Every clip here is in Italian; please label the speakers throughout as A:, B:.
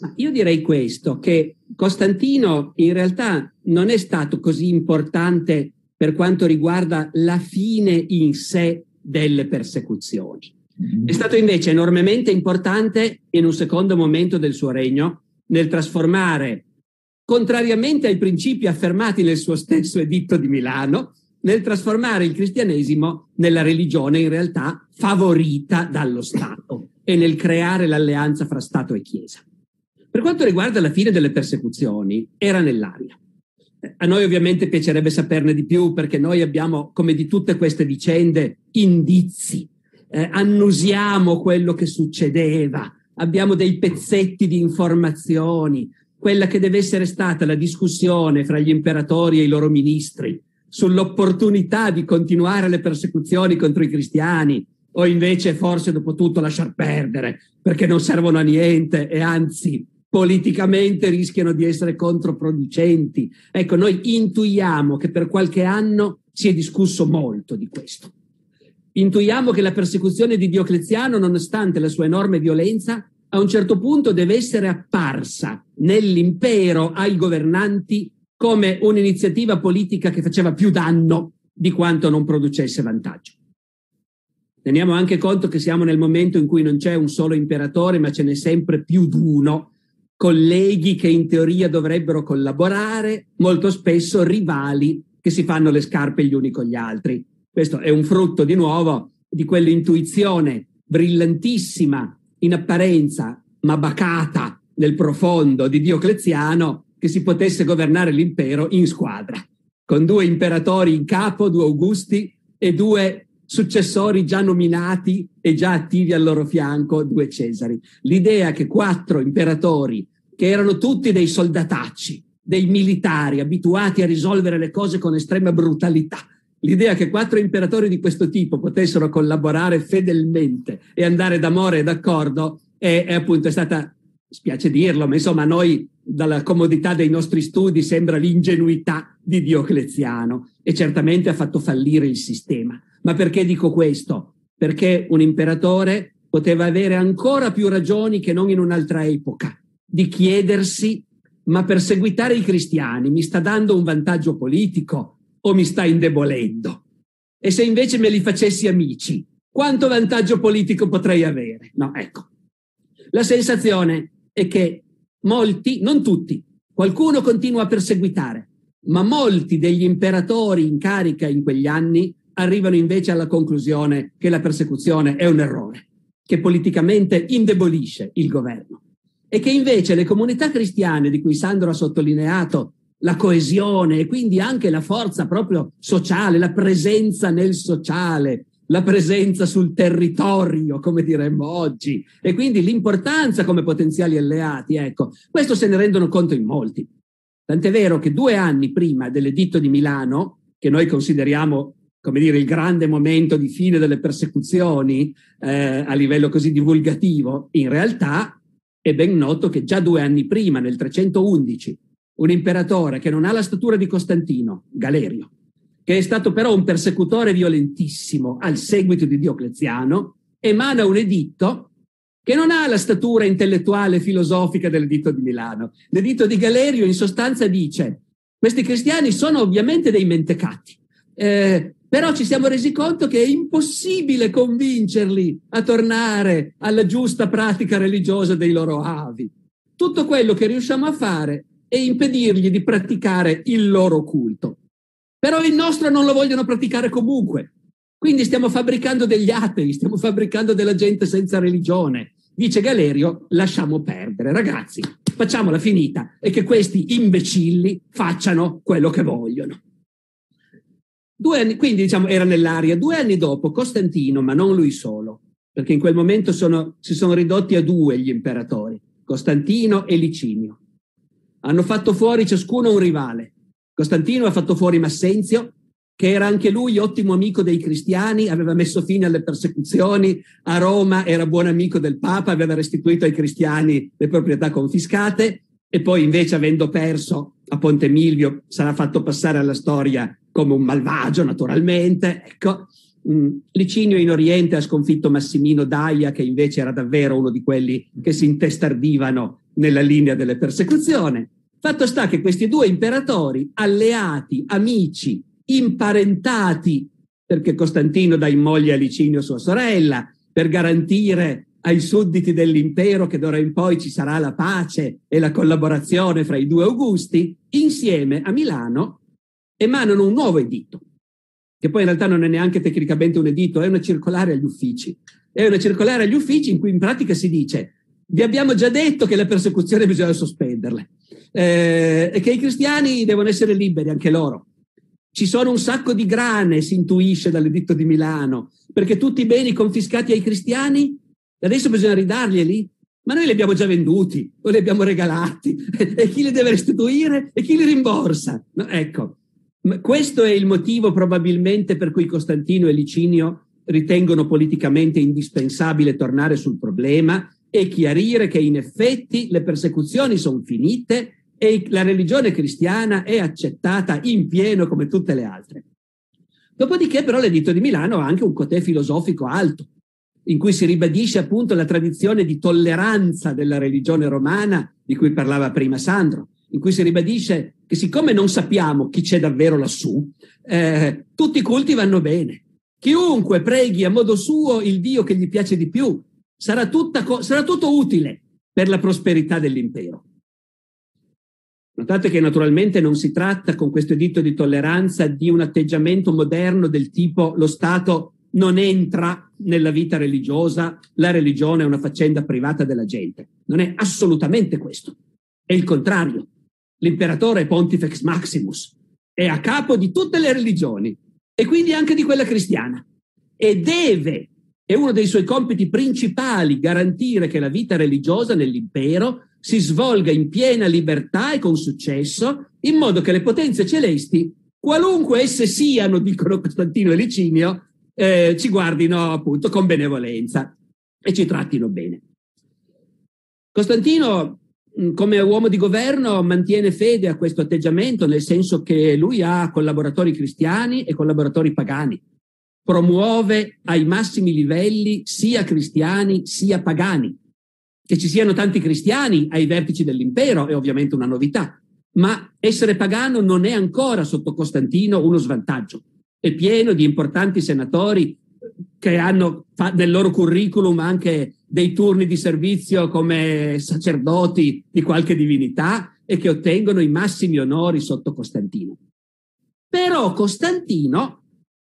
A: Ma io direi questo, che Costantino in realtà non è stato così importante per quanto riguarda la fine in sé delle persecuzioni. È stato invece enormemente importante in un secondo momento del suo regno nel trasformare, contrariamente ai principi affermati nel suo stesso editto di Milano, nel trasformare il cristianesimo nella religione in realtà favorita dallo Stato e nel creare l'alleanza fra Stato e Chiesa. Per quanto riguarda la fine delle persecuzioni, era nell'aria. A noi ovviamente piacerebbe saperne di più perché noi abbiamo, come di tutte queste vicende, indizi, eh, annusiamo quello che succedeva, abbiamo dei pezzetti di informazioni, quella che deve essere stata la discussione fra gli imperatori e i loro ministri sull'opportunità di continuare le persecuzioni contro i cristiani o invece forse dopo tutto lasciar perdere perché non servono a niente e anzi politicamente rischiano di essere controproducenti. Ecco, noi intuiamo che per qualche anno si è discusso molto di questo. Intuiamo che la persecuzione di Diocleziano, nonostante la sua enorme violenza, a un certo punto deve essere apparsa nell'impero ai governanti come un'iniziativa politica che faceva più danno di quanto non producesse vantaggio. Teniamo anche conto che siamo nel momento in cui non c'è un solo imperatore, ma ce n'è sempre più di uno colleghi che in teoria dovrebbero collaborare, molto spesso rivali che si fanno le scarpe gli uni con gli altri. Questo è un frutto di nuovo di quell'intuizione brillantissima in apparenza, ma bacata nel profondo di Diocleziano, che si potesse governare l'impero in squadra, con due imperatori in capo, due Augusti e due successori già nominati e già attivi al loro fianco due Cesari. L'idea che quattro imperatori, che erano tutti dei soldatacci, dei militari abituati a risolvere le cose con estrema brutalità, l'idea che quattro imperatori di questo tipo potessero collaborare fedelmente e andare d'amore e d'accordo è, è appunto è stata, spiace dirlo, ma insomma noi dalla comodità dei nostri studi sembra l'ingenuità di Diocleziano e certamente ha fatto fallire il sistema. Ma perché dico questo? Perché un imperatore poteva avere ancora più ragioni che non in un'altra epoca di chiedersi ma perseguitare i cristiani mi sta dando un vantaggio politico o mi sta indebolendo? E se invece me li facessi amici, quanto vantaggio politico potrei avere? No, ecco. La sensazione è che molti, non tutti, qualcuno continua a perseguitare, ma molti degli imperatori in carica in quegli anni arrivano invece alla conclusione che la persecuzione è un errore, che politicamente indebolisce il governo e che invece le comunità cristiane di cui Sandro ha sottolineato la coesione e quindi anche la forza proprio sociale, la presenza nel sociale, la presenza sul territorio, come diremmo oggi, e quindi l'importanza come potenziali alleati, ecco, questo se ne rendono conto in molti. Tant'è vero che due anni prima dell'editto di Milano, che noi consideriamo come dire, il grande momento di fine delle persecuzioni eh, a livello così divulgativo, in realtà è ben noto che già due anni prima, nel 311, un imperatore che non ha la statura di Costantino, Galerio, che è stato però un persecutore violentissimo al seguito di Diocleziano, emana un editto che non ha la statura intellettuale e filosofica dell'editto di Milano. L'editto di Galerio in sostanza dice questi cristiani sono ovviamente dei mentecati, eh, però ci siamo resi conto che è impossibile convincerli a tornare alla giusta pratica religiosa dei loro avi. Tutto quello che riusciamo a fare è impedirgli di praticare il loro culto. Però il nostro non lo vogliono praticare comunque. Quindi stiamo fabbricando degli atei, stiamo fabbricando della gente senza religione. Dice Galerio, lasciamo perdere, ragazzi, facciamola finita e che questi imbecilli facciano quello che vogliono. Anni, quindi diciamo era nell'aria. Due anni dopo Costantino, ma non lui solo, perché in quel momento sono, si sono ridotti a due gli imperatori, Costantino e Licinio. Hanno fatto fuori ciascuno un rivale. Costantino ha fatto fuori Massenzio, che era anche lui ottimo amico dei cristiani, aveva messo fine alle persecuzioni, a Roma era buon amico del Papa, aveva restituito ai cristiani le proprietà confiscate e poi invece avendo perso a Ponte Milvio sarà fatto passare alla storia come un malvagio naturalmente. Ecco. Mm, Licinio in Oriente ha sconfitto Massimino Daia, che invece era davvero uno di quelli che si intestardivano nella linea delle persecuzioni. Fatto sta che questi due imperatori, alleati, amici, imparentati, perché Costantino dà in moglie a Licinio sua sorella, per garantire ai sudditi dell'impero che d'ora in poi ci sarà la pace e la collaborazione fra i due Augusti, insieme a Milano emanano un nuovo editto, che poi in realtà non è neanche tecnicamente un editto, è una circolare agli uffici. È una circolare agli uffici in cui in pratica si dice vi abbiamo già detto che le persecuzioni bisogna sospenderle eh, e che i cristiani devono essere liberi anche loro. Ci sono un sacco di grane, si intuisce dall'editto di Milano, perché tutti i beni confiscati ai cristiani Adesso bisogna ridarglieli? Ma noi li abbiamo già venduti o li abbiamo regalati e chi li deve restituire e chi li rimborsa? No, ecco, questo è il motivo probabilmente per cui Costantino e Licinio ritengono politicamente indispensabile tornare sul problema e chiarire che in effetti le persecuzioni sono finite e la religione cristiana è accettata in pieno come tutte le altre. Dopodiché però l'editto di Milano ha anche un cotè filosofico alto in cui si ribadisce appunto la tradizione di tolleranza della religione romana di cui parlava prima Sandro, in cui si ribadisce che siccome non sappiamo chi c'è davvero lassù, eh, tutti i culti vanno bene. Chiunque preghi a modo suo il Dio che gli piace di più, sarà, tutta, sarà tutto utile per la prosperità dell'impero. Notate che naturalmente non si tratta con questo editto di tolleranza di un atteggiamento moderno del tipo lo Stato non entra nella vita religiosa, la religione è una faccenda privata della gente. Non è assolutamente questo. È il contrario. L'imperatore Pontifex Maximus è a capo di tutte le religioni e quindi anche di quella cristiana e deve, è uno dei suoi compiti principali, garantire che la vita religiosa nell'impero si svolga in piena libertà e con successo, in modo che le potenze celesti, qualunque esse siano, dicono Costantino e Licinio, eh, ci guardino appunto con benevolenza e ci trattino bene. Costantino, come uomo di governo, mantiene fede a questo atteggiamento, nel senso che lui ha collaboratori cristiani e collaboratori pagani. Promuove ai massimi livelli sia cristiani sia pagani. Che ci siano tanti cristiani ai vertici dell'impero è ovviamente una novità, ma essere pagano non è ancora sotto Costantino uno svantaggio è pieno di importanti senatori che hanno nel loro curriculum anche dei turni di servizio come sacerdoti di qualche divinità e che ottengono i massimi onori sotto Costantino. Però Costantino,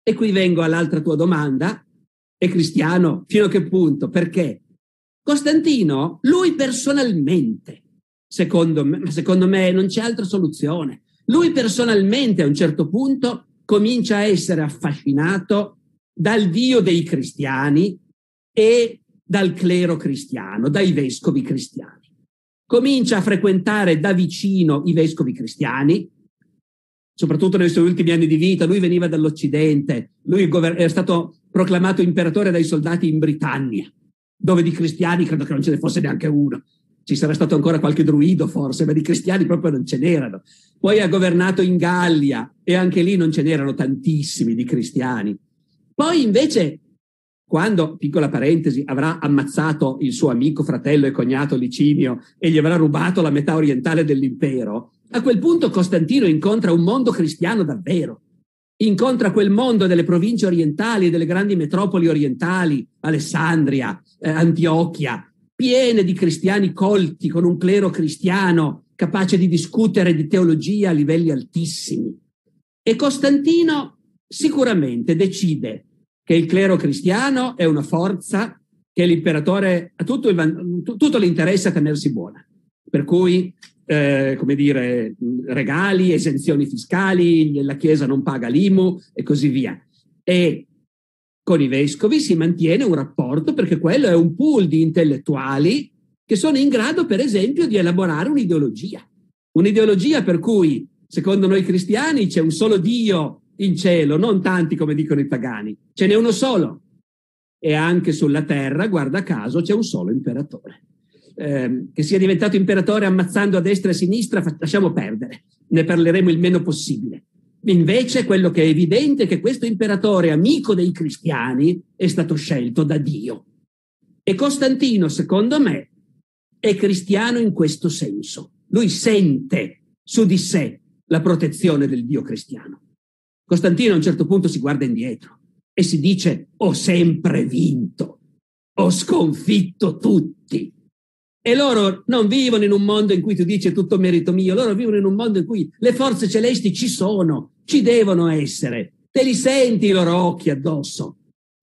A: e qui vengo all'altra tua domanda, è cristiano fino a che punto? Perché Costantino, lui personalmente, secondo me, secondo me non c'è altra soluzione, lui personalmente a un certo punto comincia a essere affascinato dal Dio dei cristiani e dal clero cristiano, dai vescovi cristiani. Comincia a frequentare da vicino i vescovi cristiani, soprattutto nei suoi ultimi anni di vita. Lui veniva dall'Occidente, lui è stato proclamato imperatore dai soldati in Britannia, dove di cristiani credo che non ce ne fosse neanche uno ci sarà stato ancora qualche druido forse, ma di cristiani proprio non ce n'erano. Poi ha governato in Gallia e anche lì non ce n'erano tantissimi di cristiani. Poi invece, quando, piccola parentesi, avrà ammazzato il suo amico, fratello e cognato Licinio e gli avrà rubato la metà orientale dell'impero, a quel punto Costantino incontra un mondo cristiano davvero. Incontra quel mondo delle province orientali, delle grandi metropoli orientali, Alessandria, eh, Antiochia, piene di cristiani colti, con un clero cristiano capace di discutere di teologia a livelli altissimi. E Costantino sicuramente decide che il clero cristiano è una forza che l'imperatore ha tutto, il, tutto l'interesse a tenersi buona. Per cui, eh, come dire, regali, esenzioni fiscali, la Chiesa non paga l'IMU e così via. E con i vescovi si mantiene un rapporto perché quello è un pool di intellettuali che sono in grado, per esempio, di elaborare un'ideologia. Un'ideologia per cui, secondo noi cristiani, c'è un solo Dio in cielo, non tanti come dicono i pagani, ce n'è uno solo. E anche sulla terra, guarda caso, c'è un solo imperatore. Eh, che sia diventato imperatore ammazzando a destra e a sinistra, lasciamo perdere, ne parleremo il meno possibile. Invece quello che è evidente è che questo imperatore amico dei cristiani è stato scelto da Dio. E Costantino, secondo me, è cristiano in questo senso. Lui sente su di sé la protezione del Dio cristiano. Costantino a un certo punto si guarda indietro e si dice ho sempre vinto, ho sconfitto tutti. E loro non vivono in un mondo in cui tu dici tutto merito mio, loro vivono in un mondo in cui le forze celesti ci sono, ci devono essere, te li senti i loro occhi addosso.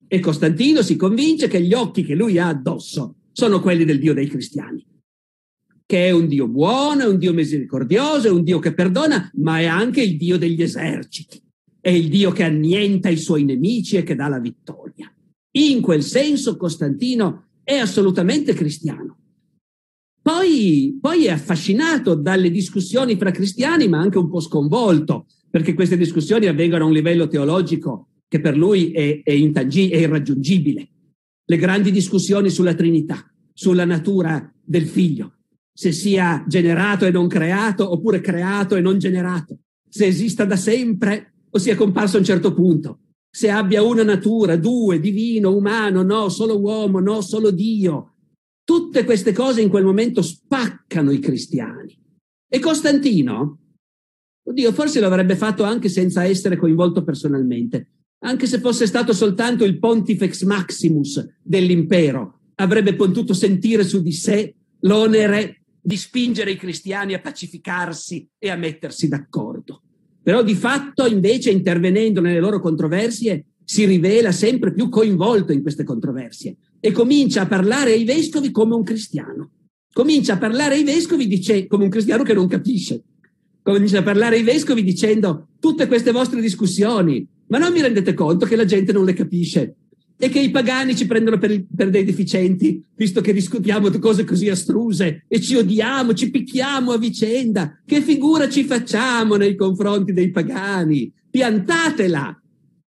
A: E Costantino si convince che gli occhi che lui ha addosso sono quelli del Dio dei cristiani, che è un Dio buono, è un Dio misericordioso, è un Dio che perdona, ma è anche il Dio degli eserciti, è il Dio che annienta i suoi nemici e che dà la vittoria. In quel senso Costantino è assolutamente cristiano. Poi, poi, è affascinato dalle discussioni fra cristiani, ma anche un po' sconvolto, perché queste discussioni avvengono a un livello teologico che per lui è, è, intangibile, è irraggiungibile. Le grandi discussioni sulla Trinità, sulla natura del figlio, se sia generato e non creato, oppure creato e non generato, se esista da sempre o sia comparso a un certo punto, se abbia una natura, due, divino, umano, no, solo uomo, no, solo Dio, Tutte queste cose in quel momento spaccano i cristiani. E Costantino, oddio, forse lo avrebbe fatto anche senza essere coinvolto personalmente, anche se fosse stato soltanto il pontifex maximus dell'impero, avrebbe potuto sentire su di sé l'onere di spingere i cristiani a pacificarsi e a mettersi d'accordo. Però di fatto, invece, intervenendo nelle loro controversie, si rivela sempre più coinvolto in queste controversie e comincia a parlare ai vescovi come un cristiano. Comincia a parlare ai vescovi dice, come un cristiano che non capisce. Comincia a parlare ai vescovi dicendo tutte queste vostre discussioni, ma non mi rendete conto che la gente non le capisce e che i pagani ci prendono per, per, dei deficienti, visto che discutiamo di cose così astruse e ci odiamo, ci picchiamo a vicenda. Che figura ci facciamo nei confronti dei pagani? Piantatela!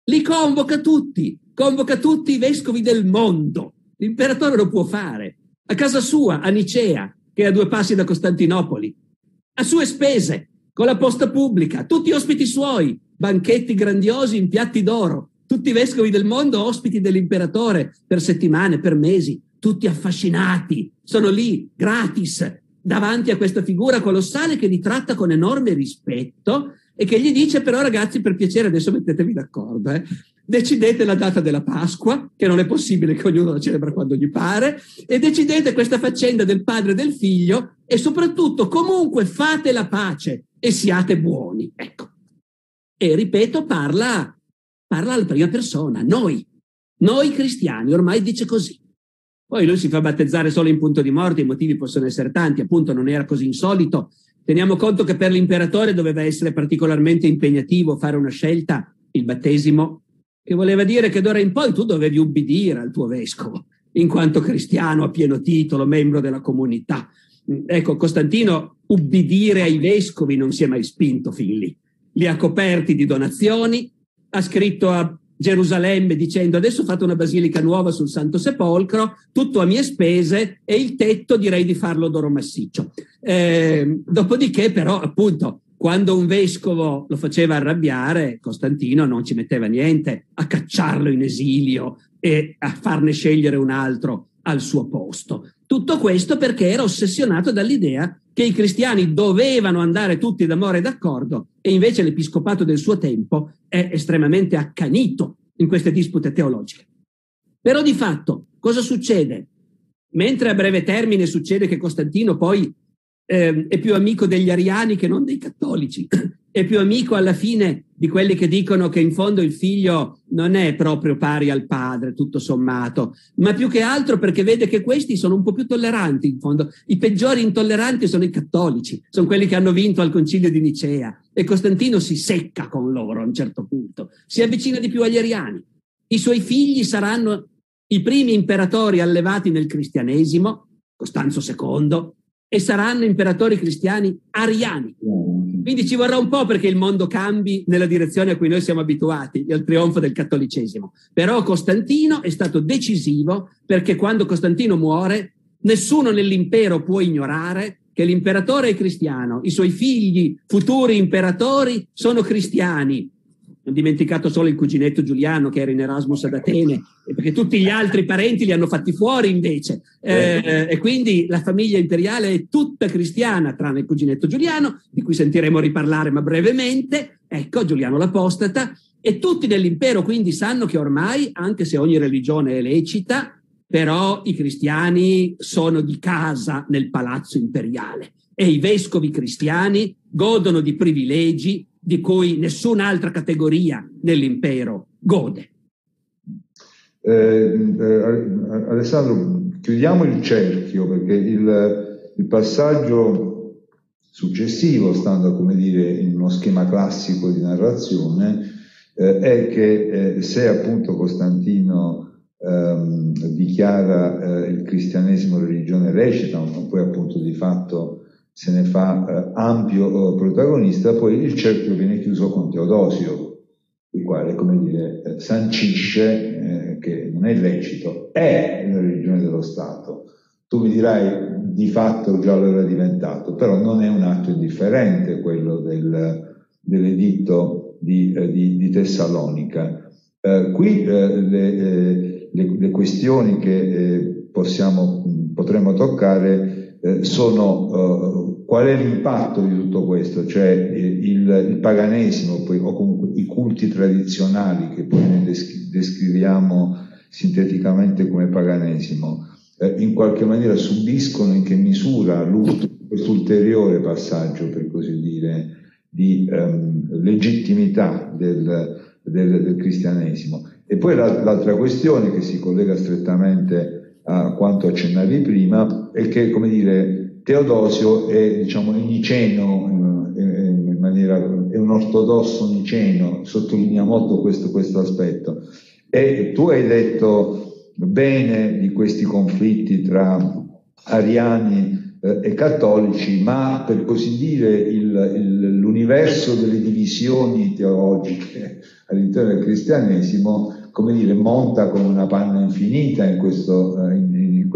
A: Li convoca tutti, convoca tutti i vescovi del mondo L'imperatore lo può fare a casa sua, a Nicea, che è a due passi da Costantinopoli, a sue spese, con la posta pubblica, tutti ospiti suoi, banchetti grandiosi in piatti d'oro, tutti i vescovi del mondo ospiti dell'imperatore per settimane, per mesi, tutti affascinati, sono lì gratis davanti a questa figura colossale che li tratta con enorme rispetto e che gli dice però ragazzi per piacere adesso mettetevi d'accordo, eh? decidete la data della Pasqua, che non è possibile che ognuno la celebra quando gli pare, e decidete questa faccenda del padre e del figlio e soprattutto comunque fate la pace e siate buoni. Ecco. E ripeto, parla, parla alla prima persona, noi, noi cristiani, ormai dice così. Poi lui si fa battezzare solo in punto di morte, i motivi possono essere tanti, appunto non era così insolito. Teniamo conto che per l'imperatore doveva essere particolarmente impegnativo fare una scelta, il battesimo che voleva dire che d'ora in poi tu dovevi ubbidire al tuo vescovo, in quanto cristiano a pieno titolo, membro della comunità. Ecco, Costantino ubbidire ai vescovi non si è mai spinto fin lì. Li ha coperti di donazioni, ha scritto a Gerusalemme dicendo adesso fate una basilica nuova sul Santo Sepolcro, tutto a mie spese e il tetto direi di farlo d'oro massiccio. Eh, dopodiché però appunto quando un vescovo lo faceva arrabbiare, Costantino non ci metteva niente a cacciarlo in esilio e a farne scegliere un altro al suo posto. Tutto questo perché era ossessionato dall'idea che i cristiani dovevano andare tutti d'amore e d'accordo e invece l'episcopato del suo tempo è estremamente accanito in queste dispute teologiche. Però di fatto cosa succede? Mentre a breve termine succede che Costantino poi eh, è più amico degli ariani che non dei cattolici, è più amico alla fine di quelli che dicono che in fondo il figlio non è proprio pari al padre, tutto sommato, ma più che altro perché vede che questi sono un po' più tolleranti in fondo. I peggiori intolleranti sono i cattolici, sono quelli che hanno vinto al concilio di Nicea e Costantino si secca con loro a un certo punto, si avvicina di più agli ariani. I suoi figli saranno i primi imperatori allevati nel cristianesimo, Costanzo II, e saranno imperatori cristiani ariani. Quindi ci vorrà un po' perché il mondo cambi nella direzione a cui noi siamo abituati, al trionfo del cattolicesimo. Però Costantino è stato decisivo perché quando Costantino muore, nessuno nell'impero può ignorare che l'imperatore è cristiano, i suoi figli, futuri imperatori, sono cristiani. Hanno dimenticato solo il cuginetto Giuliano che era in Erasmus ad Atene, perché tutti gli altri parenti li hanno fatti fuori invece. Eh, e quindi la famiglia imperiale è tutta cristiana, tranne il cuginetto Giuliano, di cui sentiremo riparlare ma brevemente. Ecco, Giuliano l'Apostata. E tutti nell'impero quindi sanno che ormai, anche se ogni religione è lecita, però i cristiani sono di casa nel palazzo imperiale e i vescovi cristiani godono di privilegi di cui nessun'altra categoria nell'impero gode.
B: Eh, eh, Alessandro, chiudiamo il cerchio perché il, il passaggio successivo, stando come dire in uno schema classico di narrazione, eh, è che eh, se appunto Costantino ehm, dichiara eh, il cristianesimo religione lecita, ma poi appunto di fatto se ne fa eh, ampio eh, protagonista, poi il cerchio viene chiuso con Teodosio, il quale, come dire, eh, sancisce eh, che non è lecito, è la religione dello Stato. Tu mi dirai, di fatto già lo era diventato, però non è un atto indifferente quello del, dell'editto di, eh, di, di Tessalonica. Eh, qui le, le, le, questioni che possiamo, potremmo toccare sono Qual è l'impatto di tutto questo? Cioè il, il paganesimo poi, o comunque i culti tradizionali che poi noi descriviamo sinteticamente come paganesimo, eh, in qualche maniera subiscono in che misura questo ulteriore passaggio, per così dire, di ehm, legittimità del, del, del, cristianesimo. E poi l'altra questione che si collega strettamente a quanto accennavi prima è che, come dire, Teodosio è diciamo, niceno, eh, in maniera, è un ortodosso niceno, sottolinea molto questo, questo aspetto. E tu hai detto bene di questi conflitti tra ariani eh, e cattolici, ma per così dire il, il, l'universo delle divisioni teologiche all'interno del cristianesimo, come dire, monta come una panna infinita in questo, eh, in,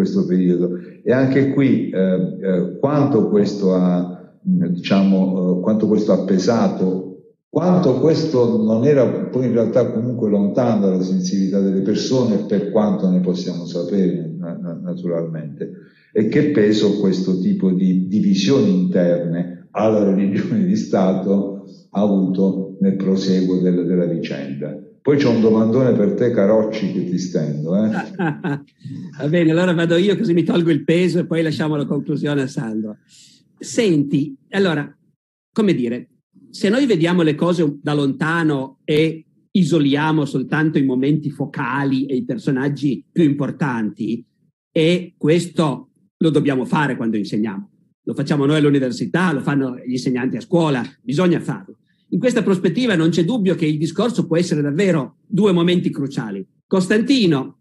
B: questo periodo. E anche qui eh, eh, quanto, questo ha, diciamo, eh, quanto questo ha pesato, quanto questo non era poi in realtà comunque lontano dalla sensibilità delle persone, per quanto ne possiamo sapere na- naturalmente, e che peso questo tipo di divisioni interne alla religione di Stato ha avuto nel proseguo del, della vicenda. Poi c'è un domandone per te, Carocci, che ti stendo. Eh?
A: Va bene, allora vado io così mi tolgo il peso e poi lasciamo la conclusione a Sandro. Senti, allora, come dire, se noi vediamo le cose da lontano e isoliamo soltanto i momenti focali e i personaggi più importanti, e questo lo dobbiamo fare quando insegniamo. Lo facciamo noi all'università, lo fanno gli insegnanti a scuola, bisogna farlo. In questa prospettiva non c'è dubbio che il discorso può essere davvero due momenti cruciali. Costantino,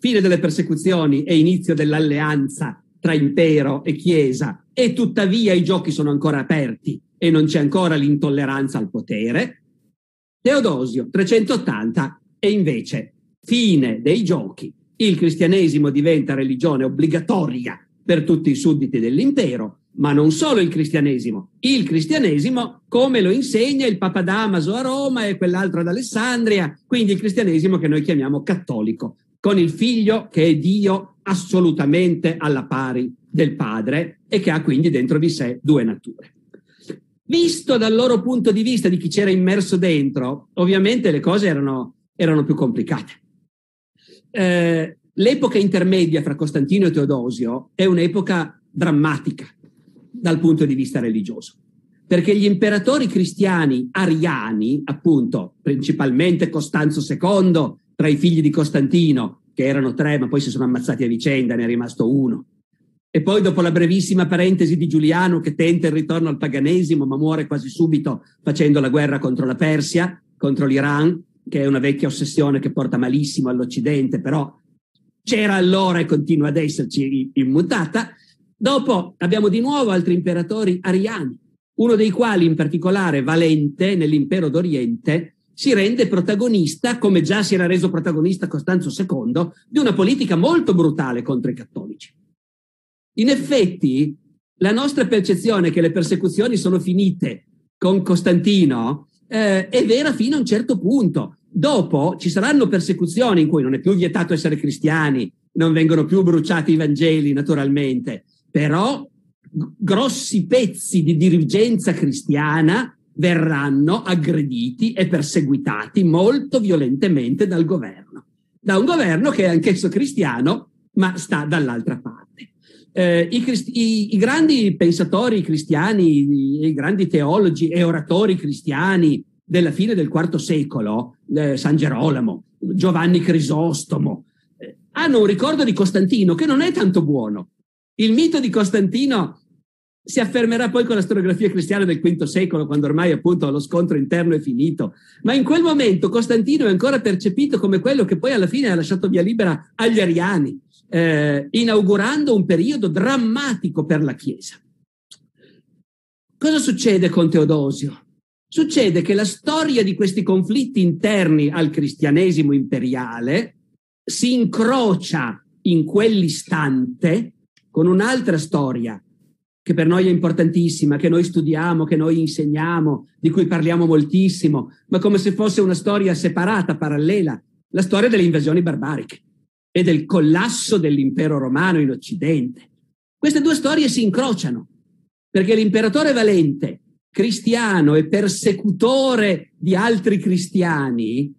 A: fine delle persecuzioni e inizio dell'alleanza tra impero e chiesa, e tuttavia i giochi sono ancora aperti e non c'è ancora l'intolleranza al potere. Teodosio, 380, e invece fine dei giochi, il cristianesimo diventa religione obbligatoria per tutti i sudditi dell'impero ma non solo il cristianesimo, il cristianesimo come lo insegna il Papa Damaso a Roma e quell'altro ad Alessandria, quindi il cristianesimo che noi chiamiamo cattolico, con il figlio che è Dio assolutamente alla pari del padre e che ha quindi dentro di sé due nature. Visto dal loro punto di vista di chi c'era immerso dentro, ovviamente le cose erano, erano più complicate. Eh, l'epoca intermedia fra Costantino e Teodosio è un'epoca drammatica dal punto di vista religioso. Perché gli imperatori cristiani ariani, appunto, principalmente Costanzo II, tra i figli di Costantino, che erano tre, ma poi si sono ammazzati a vicenda, ne è rimasto uno. E poi dopo la brevissima parentesi di Giuliano che tenta il ritorno al paganesimo, ma muore quasi subito facendo la guerra contro la Persia, contro l'Iran, che è una vecchia ossessione che porta malissimo all'Occidente, però c'era allora e continua ad esserci immutata. Dopo abbiamo di nuovo altri imperatori ariani, uno dei quali in particolare Valente nell'impero d'Oriente si rende protagonista, come già si era reso protagonista Costanzo II, di una politica molto brutale contro i cattolici. In effetti, la nostra percezione che le persecuzioni sono finite con Costantino eh, è vera fino a un certo punto. Dopo ci saranno persecuzioni in cui non è più vietato essere cristiani, non vengono più bruciati i Vangeli naturalmente, però grossi pezzi di dirigenza cristiana verranno aggrediti e perseguitati molto violentemente dal governo, da un governo che è anch'esso cristiano, ma sta dall'altra parte. Eh, i, i, i, grandi pensatori cristiani, i, i, grandi teologi e oratori cristiani della fine del IV secolo, eh, San Gerolamo, Giovanni Crisostomo, eh, hanno un ricordo di Costantino che non è tanto buono. Il mito di Costantino si affermerà poi con la storiografia cristiana del V secolo, quando ormai appunto lo scontro interno è finito. Ma in quel momento Costantino è ancora percepito come quello che poi alla fine ha lasciato via libera agli ariani, eh, inaugurando un periodo drammatico per la Chiesa. Cosa succede con Teodosio? Succede che la storia di questi conflitti interni al cristianesimo imperiale si incrocia in quell'istante con un'altra storia che per noi è importantissima, che noi studiamo, che noi insegniamo, di cui parliamo moltissimo, ma come se fosse una storia separata, parallela, la storia delle invasioni barbariche e del collasso dell'impero romano in Occidente. Queste due storie si incrociano, perché l'imperatore Valente, cristiano e persecutore di altri cristiani,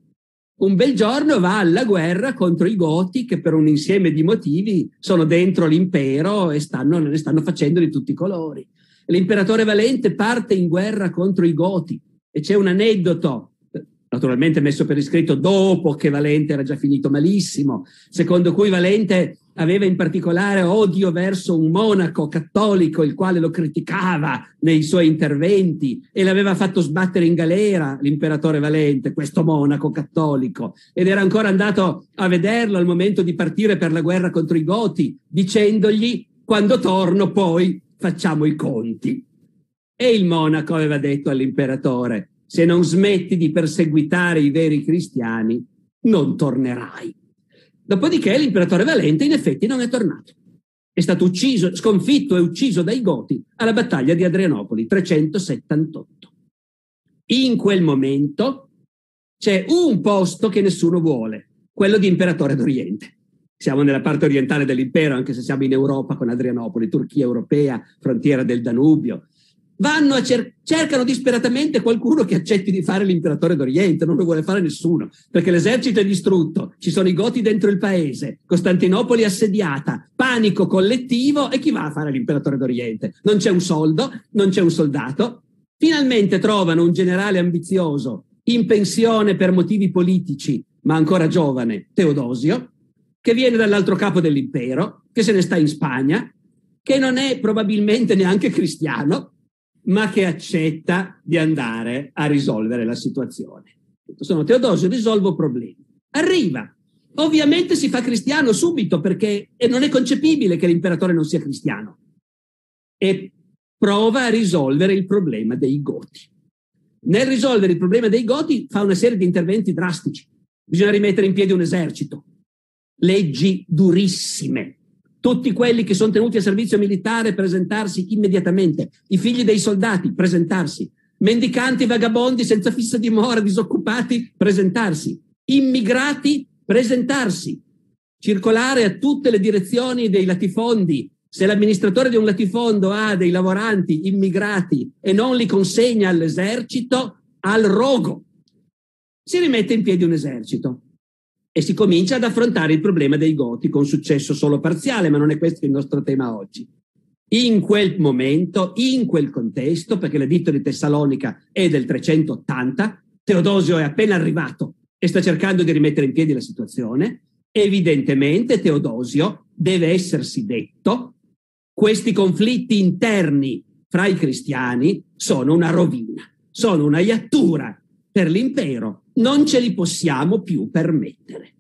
A: un bel giorno va alla guerra contro i Goti che per un insieme di motivi sono dentro l'impero e stanno, ne stanno facendo di tutti i colori. L'imperatore Valente parte in guerra contro i Goti e c'è un aneddoto naturalmente messo per iscritto dopo che Valente era già finito malissimo, secondo cui Valente aveva in particolare odio verso un monaco cattolico il quale lo criticava nei suoi interventi e l'aveva fatto sbattere in galera l'imperatore Valente, questo monaco cattolico, ed era ancora andato a vederlo al momento di partire per la guerra contro i Goti, dicendogli quando torno poi facciamo i conti. E il monaco aveva detto all'imperatore, se non smetti di perseguitare i veri cristiani, non tornerai. Dopodiché l'imperatore Valente in effetti non è tornato. È stato ucciso, sconfitto e ucciso dai Goti alla battaglia di Adrianopoli 378. In quel momento c'è un posto che nessuno vuole, quello di imperatore d'Oriente. Siamo nella parte orientale dell'impero, anche se siamo in Europa con Adrianopoli, Turchia europea, frontiera del Danubio vanno a cer- cercano disperatamente qualcuno che accetti di fare l'imperatore d'Oriente, non lo vuole fare nessuno, perché l'esercito è distrutto, ci sono i goti dentro il paese, Costantinopoli assediata, panico collettivo e chi va a fare l'imperatore d'Oriente? Non c'è un soldo, non c'è un soldato. Finalmente trovano un generale ambizioso, in pensione per motivi politici, ma ancora giovane, Teodosio, che viene dall'altro capo dell'impero, che se ne sta in Spagna, che non è probabilmente neanche cristiano, ma che accetta di andare a risolvere la situazione. Sono Teodosio, risolvo problemi. Arriva. Ovviamente si fa cristiano subito perché non è concepibile che l'imperatore non sia cristiano. E prova a risolvere il problema dei Goti. Nel risolvere il problema dei Goti fa una serie di interventi drastici. Bisogna rimettere in piedi un esercito, leggi durissime, tutti quelli che sono tenuti a servizio militare presentarsi immediatamente, i figli dei soldati presentarsi, mendicanti, vagabondi senza fissa dimora, disoccupati presentarsi, immigrati presentarsi, circolare a tutte le direzioni dei latifondi. Se l'amministratore di un latifondo ha dei lavoranti immigrati e non li consegna all'esercito, al rogo. Si rimette in piedi un esercito e si comincia ad affrontare il problema dei Goti con successo solo parziale, ma non è questo il nostro tema oggi. In quel momento, in quel contesto, perché l'editto di Tessalonica è del 380, Teodosio è appena arrivato e sta cercando di rimettere in piedi la situazione, evidentemente Teodosio deve essersi detto questi conflitti interni fra i cristiani sono una rovina, sono una iattura per l'impero non ce li possiamo più permettere.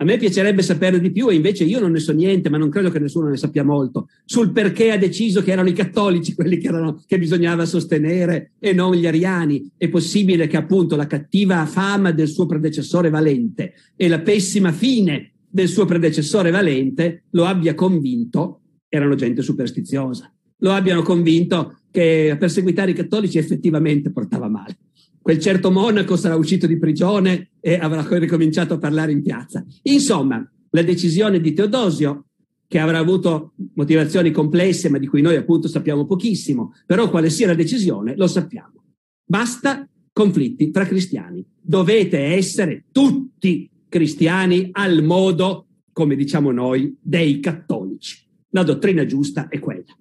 A: A me piacerebbe saperne di più e invece io non ne so niente, ma non credo che nessuno ne sappia molto, sul perché ha deciso che erano i cattolici quelli che, erano, che bisognava sostenere e non gli ariani. È possibile che appunto la cattiva fama del suo predecessore Valente e la pessima fine del suo predecessore Valente lo abbia convinto, erano gente superstiziosa, lo abbiano convinto che perseguitare i cattolici effettivamente portava male quel certo monaco sarà uscito di prigione e avrà ricominciato a parlare in piazza. Insomma, la decisione di Teodosio, che avrà avuto motivazioni complesse, ma di cui noi appunto sappiamo pochissimo, però quale sia la decisione lo sappiamo. Basta conflitti tra cristiani. Dovete essere tutti cristiani al modo, come diciamo noi, dei cattolici. La dottrina giusta è quella.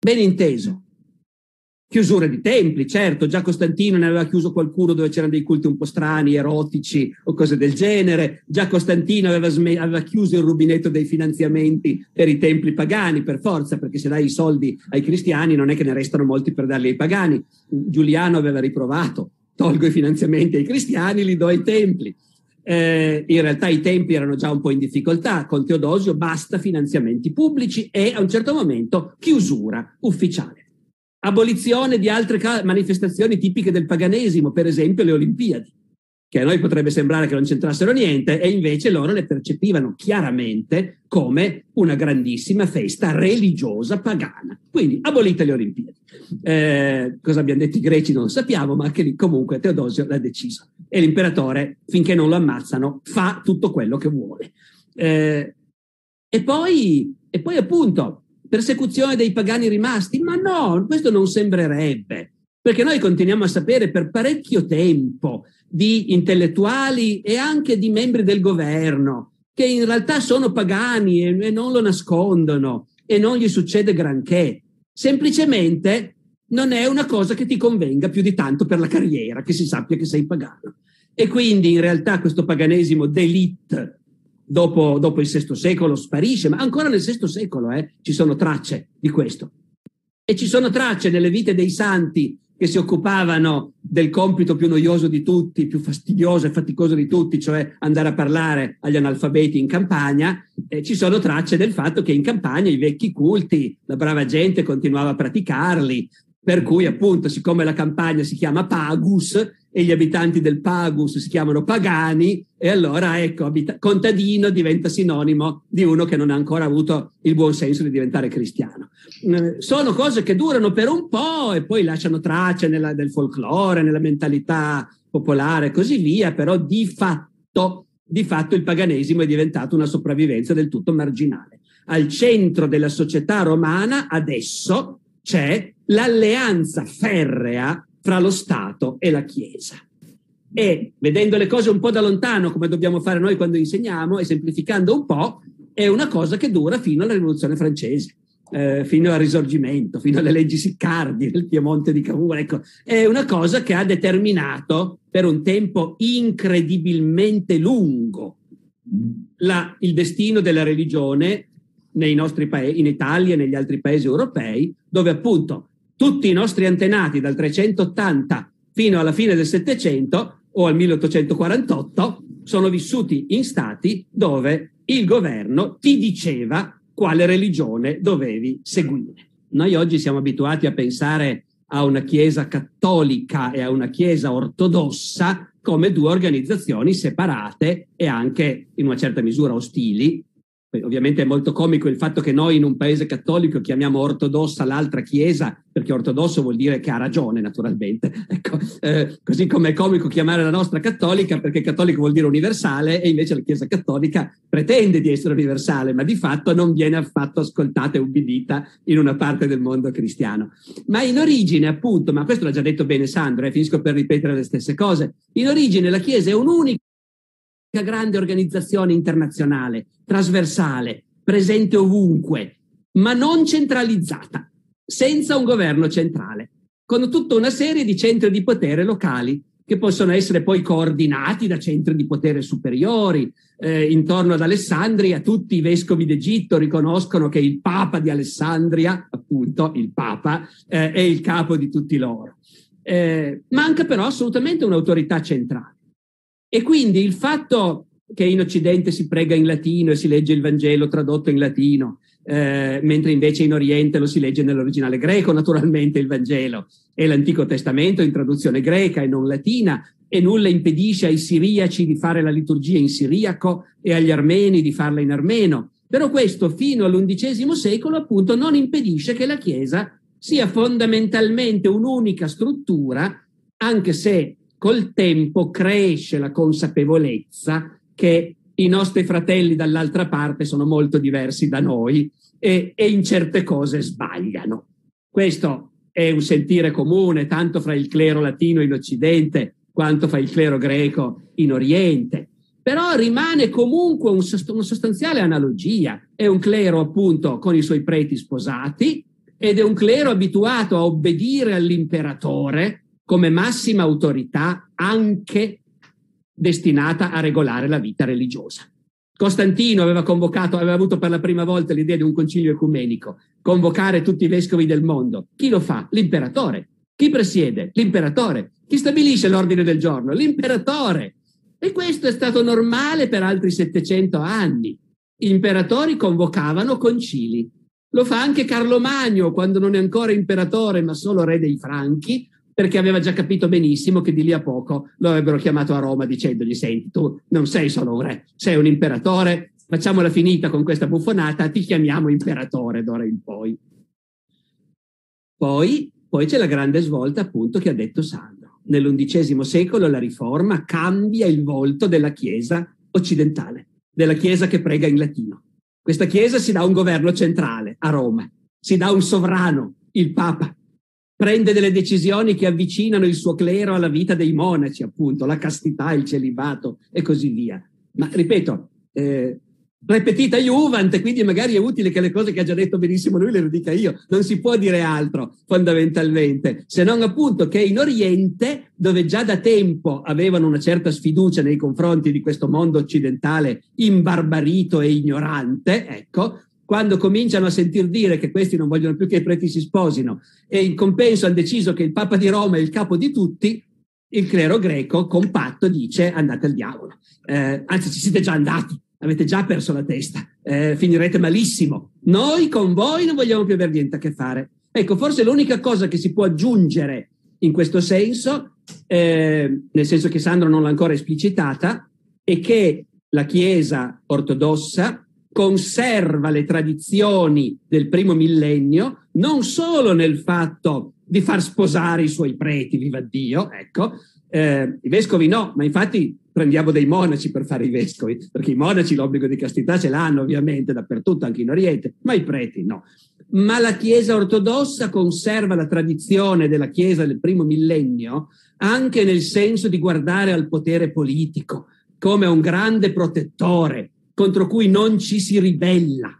A: Ben inteso, chiusure di templi, certo, già Costantino ne aveva chiuso qualcuno dove c'erano dei culti un po' strani, erotici o cose del genere, già Costantino aveva, sm- aveva, chiuso il rubinetto dei finanziamenti per i templi pagani, per forza, perché se dai i soldi ai cristiani non è che ne restano molti per darli ai pagani. Giuliano aveva riprovato, tolgo i finanziamenti ai cristiani, li do ai templi. Eh, in realtà i templi erano già un po' in difficoltà, con Teodosio basta finanziamenti pubblici e a un certo momento chiusura ufficiale. Abolizione di altre manifestazioni tipiche del paganesimo, per esempio le Olimpiadi, che a noi potrebbe sembrare che non c'entrassero niente e invece loro le percepivano chiaramente come una grandissima festa religiosa pagana. Quindi abolite le Olimpiadi. Eh, cosa abbiamo detto i greci non lo sappiamo, ma anche comunque Teodosio l'ha deciso. E l'imperatore, finché non lo ammazzano, fa tutto quello che vuole. Eh, e, poi, e poi appunto persecuzione dei pagani rimasti? Ma no, questo non sembrerebbe, perché noi continuiamo a sapere per parecchio tempo di intellettuali e anche di membri del governo che in realtà sono pagani e, non lo nascondono e non gli succede granché. Semplicemente non è una cosa che ti convenga più di tanto per la carriera, che si sappia che sei pagano. E quindi in realtà questo paganesimo d'elite dopo, dopo il VI secolo sparisce, ma ancora nel VI secolo eh, ci sono tracce di questo. E ci sono tracce nelle vite dei santi che si occupavano del compito più noioso di tutti, più fastidioso e faticoso di tutti, cioè andare a parlare agli analfabeti in campagna, eh, ci sono tracce del fatto che in campagna i vecchi culti, la brava gente continuava a praticarli, per cui appunto siccome la campagna si chiama Pagus e gli abitanti del Pagus si chiamano pagani e allora ecco abita- contadino diventa sinonimo di uno che non ha ancora avuto il buon senso di diventare cristiano. Eh, sono cose che durano per un po' e poi lasciano tracce nella, nel folklore, nella mentalità popolare e così via, però di fatto, di fatto il paganesimo è diventato una sopravvivenza del tutto marginale. Al centro della società romana adesso c'è l'alleanza ferrea fra lo Stato e la Chiesa. E vedendo le cose un po' da lontano, come dobbiamo fare noi quando insegniamo, e semplificando un po', è una cosa che dura fino alla Rivoluzione francese. Eh, fino al risorgimento, fino alle leggi siccardi nel Piemonte di Cavour. Ecco, è una cosa che ha determinato per un tempo incredibilmente lungo la, il destino della religione nei nostri paesi, in Italia e negli altri paesi europei, dove appunto tutti i nostri antenati dal 380 fino alla fine del 700 o al 1848 sono vissuti in stati dove il governo ti diceva quale religione dovevi seguire. Noi oggi siamo abituati a pensare a una Chiesa cattolica e a una Chiesa ortodossa come due organizzazioni separate e anche in una certa misura ostili, Ovviamente è molto comico il fatto che noi in un paese cattolico chiamiamo ortodossa l'altra chiesa, perché ortodosso vuol dire che ha ragione, naturalmente. Ecco, eh, così come è comico chiamare la nostra cattolica, perché cattolico vuol dire universale, e invece la Chiesa cattolica pretende di essere universale, ma di fatto non viene affatto ascoltata e ubbidita in una parte del mondo cristiano. Ma in origine, appunto, ma questo l'ha già detto bene Sandro, e eh, finisco per ripetere le stesse cose, in origine la Chiesa è un'unica grande organizzazione internazionale, trasversale, presente ovunque, ma non centralizzata, senza un governo centrale, con tutta una serie di centri di potere locali che possono essere poi coordinati da centri di potere superiori. Eh, intorno ad Alessandria tutti i vescovi d'Egitto riconoscono che il Papa di Alessandria, appunto il Papa, eh, è il capo di tutti loro. Eh, manca però assolutamente un'autorità centrale. E quindi il fatto che in Occidente si prega in latino e si legge il Vangelo tradotto in latino, eh, mentre invece in Oriente lo si legge nell'originale greco, naturalmente il Vangelo, e l'Antico Testamento in traduzione greca e non latina, e nulla impedisce ai siriaci di fare la liturgia in siriaco e agli armeni di farla in armeno. Però questo fino all'undicesimo secolo appunto non impedisce che la Chiesa sia fondamentalmente un'unica struttura, anche se col tempo cresce la consapevolezza che i nostri fratelli dall'altra parte sono molto diversi da noi e, e in certe cose sbagliano. Questo è un sentire comune tanto fra il clero latino in Occidente quanto fra il clero greco in Oriente. Però rimane comunque un, una sostanziale analogia. È un clero appunto con i suoi preti sposati ed è un clero abituato a obbedire all'imperatore come massima autorità anche destinata a regolare la vita religiosa. Costantino aveva convocato, aveva avuto per la prima volta l'idea di un concilio ecumenico, convocare tutti i vescovi del mondo. Chi lo fa? L'imperatore. Chi presiede? L'imperatore. Chi stabilisce l'ordine del giorno? L'imperatore. E questo è stato normale per altri 700 anni. Imperatori convocavano concili. Lo fa anche Carlo Magno quando non è ancora imperatore ma solo re dei Franchi, perché aveva già capito benissimo che di lì a poco lo avrebbero chiamato a Roma dicendogli senti tu non sei solo un re, sei un imperatore, facciamola finita con questa buffonata, ti chiamiamo imperatore d'ora in poi. Poi, poi c'è la grande svolta appunto che ha detto Sandro. Nell'undicesimo secolo la riforma cambia il volto della Chiesa occidentale, della Chiesa che prega in latino. Questa Chiesa si dà un governo centrale a Roma, si dà un sovrano, il Papa, prende delle decisioni che avvicinano il suo clero alla vita dei monaci, appunto, la castità, il celibato e così via. Ma ripeto, eh, repetita Juvent, quindi magari è utile che le cose che ha già detto benissimo lui le dica io. Non si può dire altro, fondamentalmente, se non appunto che in Oriente, dove già da tempo avevano una certa sfiducia nei confronti di questo mondo occidentale imbarbarito e ignorante, ecco, quando cominciano a sentir dire che questi non vogliono più che i preti si sposino e in compenso hanno deciso che il Papa di Roma è il capo di tutti, il clero greco compatto dice andate al diavolo. Eh, anzi, ci siete già andati, avete già perso la testa, eh, finirete malissimo. Noi con voi non vogliamo più avere niente a che fare. Ecco, forse l'unica cosa che si può aggiungere in questo senso, eh, nel senso che Sandro non l'ha ancora esplicitata, è che la Chiesa ortodossa conserva le tradizioni del primo millennio, non solo nel fatto di far sposare i suoi preti, viva Dio, ecco, eh, i vescovi no, ma infatti prendiamo dei monaci per fare i vescovi, perché i monaci l'obbligo di castità ce l'hanno ovviamente dappertutto, anche in Oriente, ma i preti no. Ma la Chiesa ortodossa conserva la tradizione della Chiesa del primo millennio anche nel senso di guardare al potere politico come un grande protettore, contro cui non ci si ribella.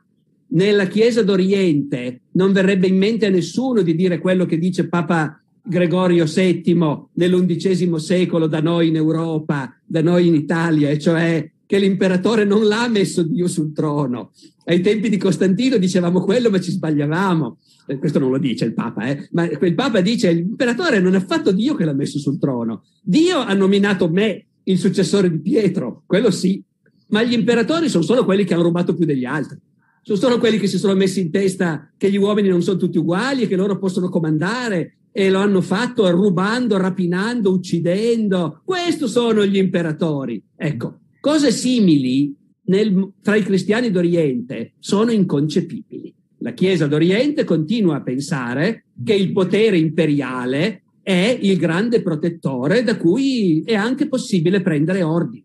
A: Nella Chiesa d'Oriente non verrebbe in mente a nessuno di dire quello che dice Papa Gregorio VII nell'undicesimo secolo da noi in Europa, da noi in Italia, e cioè che l'imperatore non l'ha messo Dio sul trono. Ai tempi di Costantino dicevamo quello, ma ci sbagliavamo. Eh, questo non lo dice il Papa, eh? ma quel Papa dice l'imperatore non è affatto Dio che l'ha messo sul trono. Dio ha nominato me il successore di Pietro, quello sì, ma gli imperatori sono solo quelli che hanno rubato più degli altri. Sono solo quelli che si sono messi in testa che gli uomini non sono tutti uguali e che loro possono comandare e lo hanno fatto rubando, rapinando, uccidendo. Questo sono gli imperatori. Ecco, cose simili nel, tra i cristiani d'Oriente sono inconcepibili. La Chiesa d'Oriente continua a pensare che il potere imperiale è il grande protettore da cui è anche possibile prendere ordini.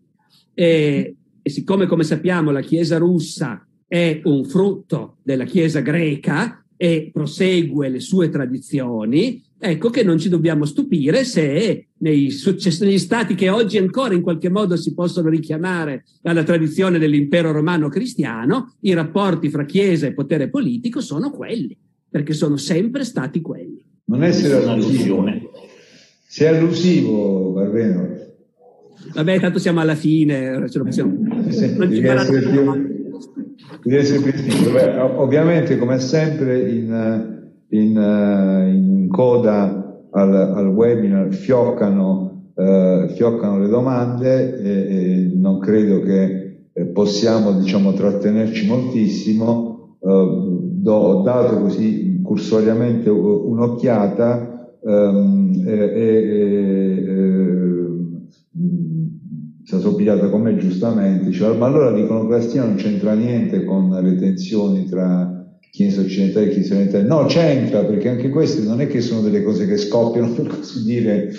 A: E e siccome, come sappiamo, la Chiesa russa è un frutto della Chiesa greca e prosegue le sue tradizioni, ecco che non ci dobbiamo stupire se nei negli stati che oggi ancora in qualche modo si possono richiamare alla tradizione dell'impero romano cristiano, i rapporti fra Chiesa e potere politico sono quelli, perché sono sempre stati quelli.
B: Non essere allusione. Se è allusivo, Barbeno,
A: Vabbè, tanto siamo alla fine, ce lo possiamo. Non
B: essere più, Beh, ovviamente, come sempre, in, in, in coda al, al, webinar fioccano, eh, fioccano le domande e, e, non credo che eh, possiamo diciamo, trattenerci moltissimo. Eh, do, ho dato così cursoriamente un'occhiata ehm, e, e con me giustamente, diceva, ma allora l'iconoclastia non c'entra niente con le tensioni tra Chiesa occidentale e Chiesa orientale. No, c'entra, perché anche queste non è che sono delle cose che scoppiano, per così dire,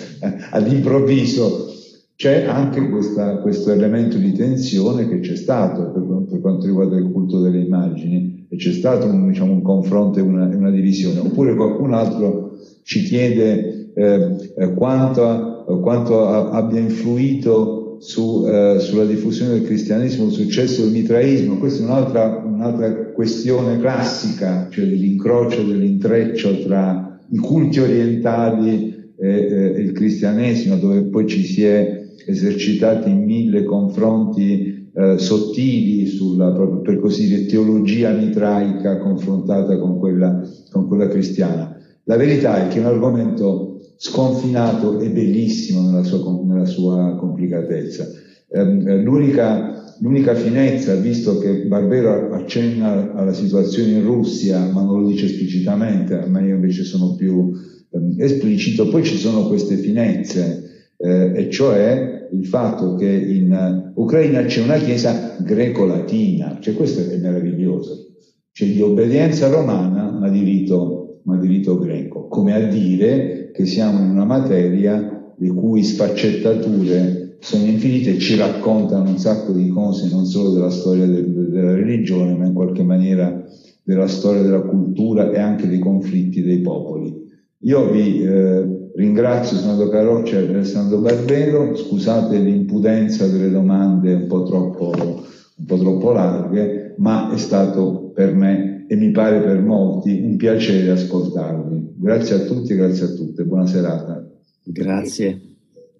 B: all'improvviso. C'è anche questa, questo elemento di tensione che c'è stato per, per, quanto riguarda il culto delle immagini e c'è stato un, diciamo, un confronto e una, una, divisione. Oppure qualcun altro ci chiede eh, eh quanto, quanto abbia influito su, eh, sulla diffusione del cristianesimo, sul successo del mitraismo, questa è un'altra, un'altra questione classica, cioè dell'incrocio, dell'intreccio tra i culti orientali e, e il cristianesimo, dove poi ci si è esercitati in mille confronti eh, sottili sulla, per così dire, teologia mitraica confrontata con quella, con quella cristiana. La verità è che è un argomento sconfinato e bellissimo nella sua, nella sua complicatezza. Ehm, eh, l'unica, l'unica, finezza, visto che Barbero accenna alla situazione in Russia, ma non lo dice esplicitamente, ma io invece sono più ehm, esplicito, poi ci sono queste finezze, eh, e cioè il fatto che in Ucraina c'è una chiesa greco-latina, cioè questo è meraviglioso, cioè di obbedienza romana ma di rito, ma di rito greco, come a dire che siamo in una materia le cui sfaccettature sono infinite e ci raccontano un sacco di cose, non solo della storia del, della religione, ma in qualche maniera della storia della cultura e anche dei conflitti dei popoli. Io vi eh, ringrazio, Senatore Caroccia e Alessandro Barbero, scusate l'impudenza delle domande un po' troppo, un po' troppo larghe, ma è stato per me e mi pare per molti un piacere ascoltarvi. Grazie a tutti e grazie a tutte. Buona serata.
C: Grazie.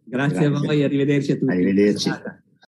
A: Grazie, grazie. a voi, arrivederci a tutti.
C: Arrivederci.